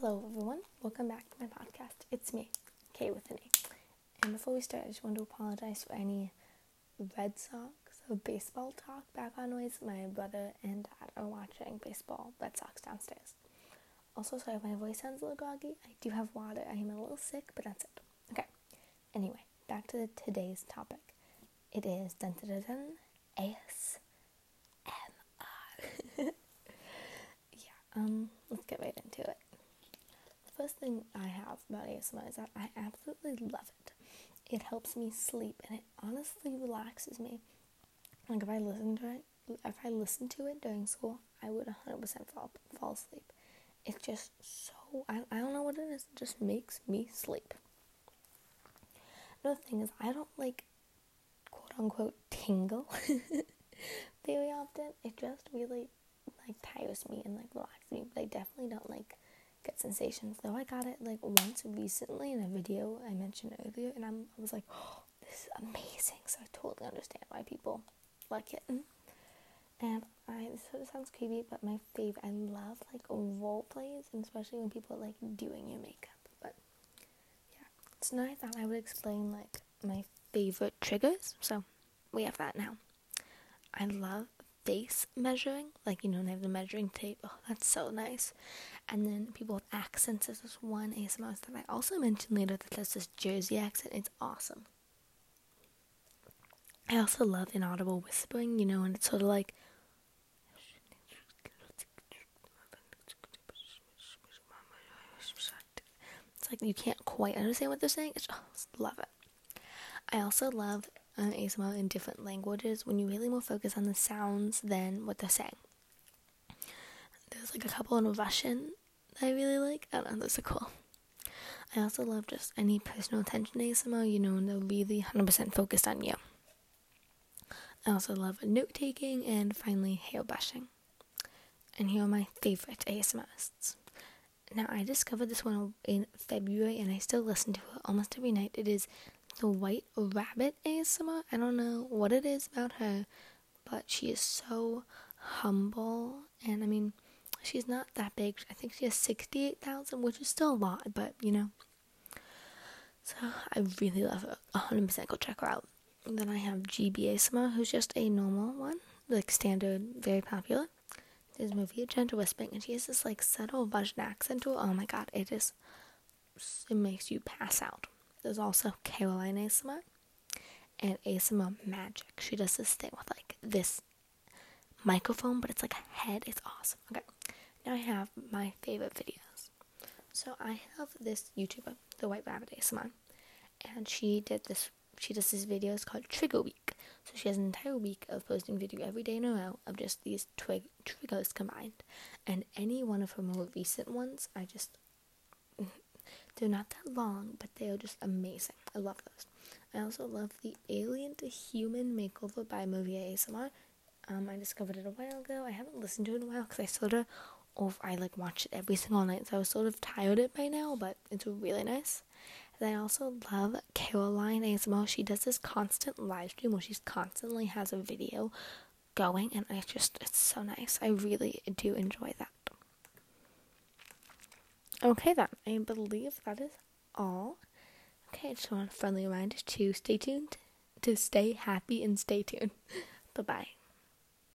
Hello, everyone. Welcome back to my podcast. It's me, Kaye with an A. And before we start, I just want to apologize for any Red Sox or baseball talk background noise. My brother and dad are watching baseball, Red Sox downstairs. Also, sorry if my voice sounds a little groggy. I do have water. I am a little sick, but that's it. Okay. Anyway, back to today's topic. It is dun dun dun, ASMR. yeah. Um. Let's get right thing I have about ASMR is that I absolutely love it. It helps me sleep and it honestly relaxes me. Like if I listen to it, if I listen to it during school, I would 100% fall, fall asleep. It's just so, I, I don't know what it is, it just makes me sleep. Another thing is, I don't like quote unquote tingle very often. It just really like tires me and like relaxes me, but I definitely don't like sensations. Though I got it like once recently in a video I mentioned earlier, and I'm, I was like, oh, this is amazing. So I totally understand why people like it. And I this sort of sounds creepy, but my favorite, I love like role plays, and especially when people are like doing your makeup. But yeah, so now I thought I would explain like my favorite triggers. So we have that now. I love face measuring, like you know, they have the measuring tape. Oh, that's so nice. And then people with accents. This is one ASMR that I also mentioned later that does this Jersey accent. It's awesome. I also love inaudible whispering, you know, and it's sort of like. It's like you can't quite understand what they're saying. It's, oh, love it. I also love um, ASMR in different languages when you really more focus on the sounds than what they're saying. There's like a couple in Russian that I really like. I don't know, those are cool. I also love just any personal attention ASMR, you know, and they're really 100% focused on you. I also love note taking and finally hair brushing. And here are my favorite ASMRists. Now, I discovered this one in February and I still listen to it almost every night. It is the White Rabbit ASMR. I don't know what it is about her, but she is so humble. And I mean, she's not that big. I think she has 68,000, which is still a lot, but you know. So I really love her. 100% go check her out. Then I have Gibi ASMR, who's just a normal one, like standard, very popular. There's Maria Gentle Whispering, and she has this like subtle Russian accent to it. Oh my god, it is. It makes you pass out. There's also Caroline ASMR and ASMR Magic. She does this thing with like this microphone, but it's like a head. It's awesome. Okay, now I have my favorite videos. So I have this YouTuber, the White Rabbit ASMR, and she did this. She does this video. It's called Trigger Week. So she has an entire week of posting video every day in a row of just these twig triggers combined, and any one of her more recent ones, I just they're not that long, but they are just amazing. I love those. I also love the Alien to Human Makeover by Maria ASMR. Um, I discovered it a while ago. I haven't listened to it in a while because I sort of, or I like watch it every single night, so I was sort of tired of it by now. But it's really nice. And I also love Caroline ASMR. She does this constant live stream where she constantly has a video going, and I just it's so nice. I really do enjoy that. Okay, then. I believe that is all. Okay, I just want a friendly reminder to stay tuned, to stay happy and stay tuned. bye bye.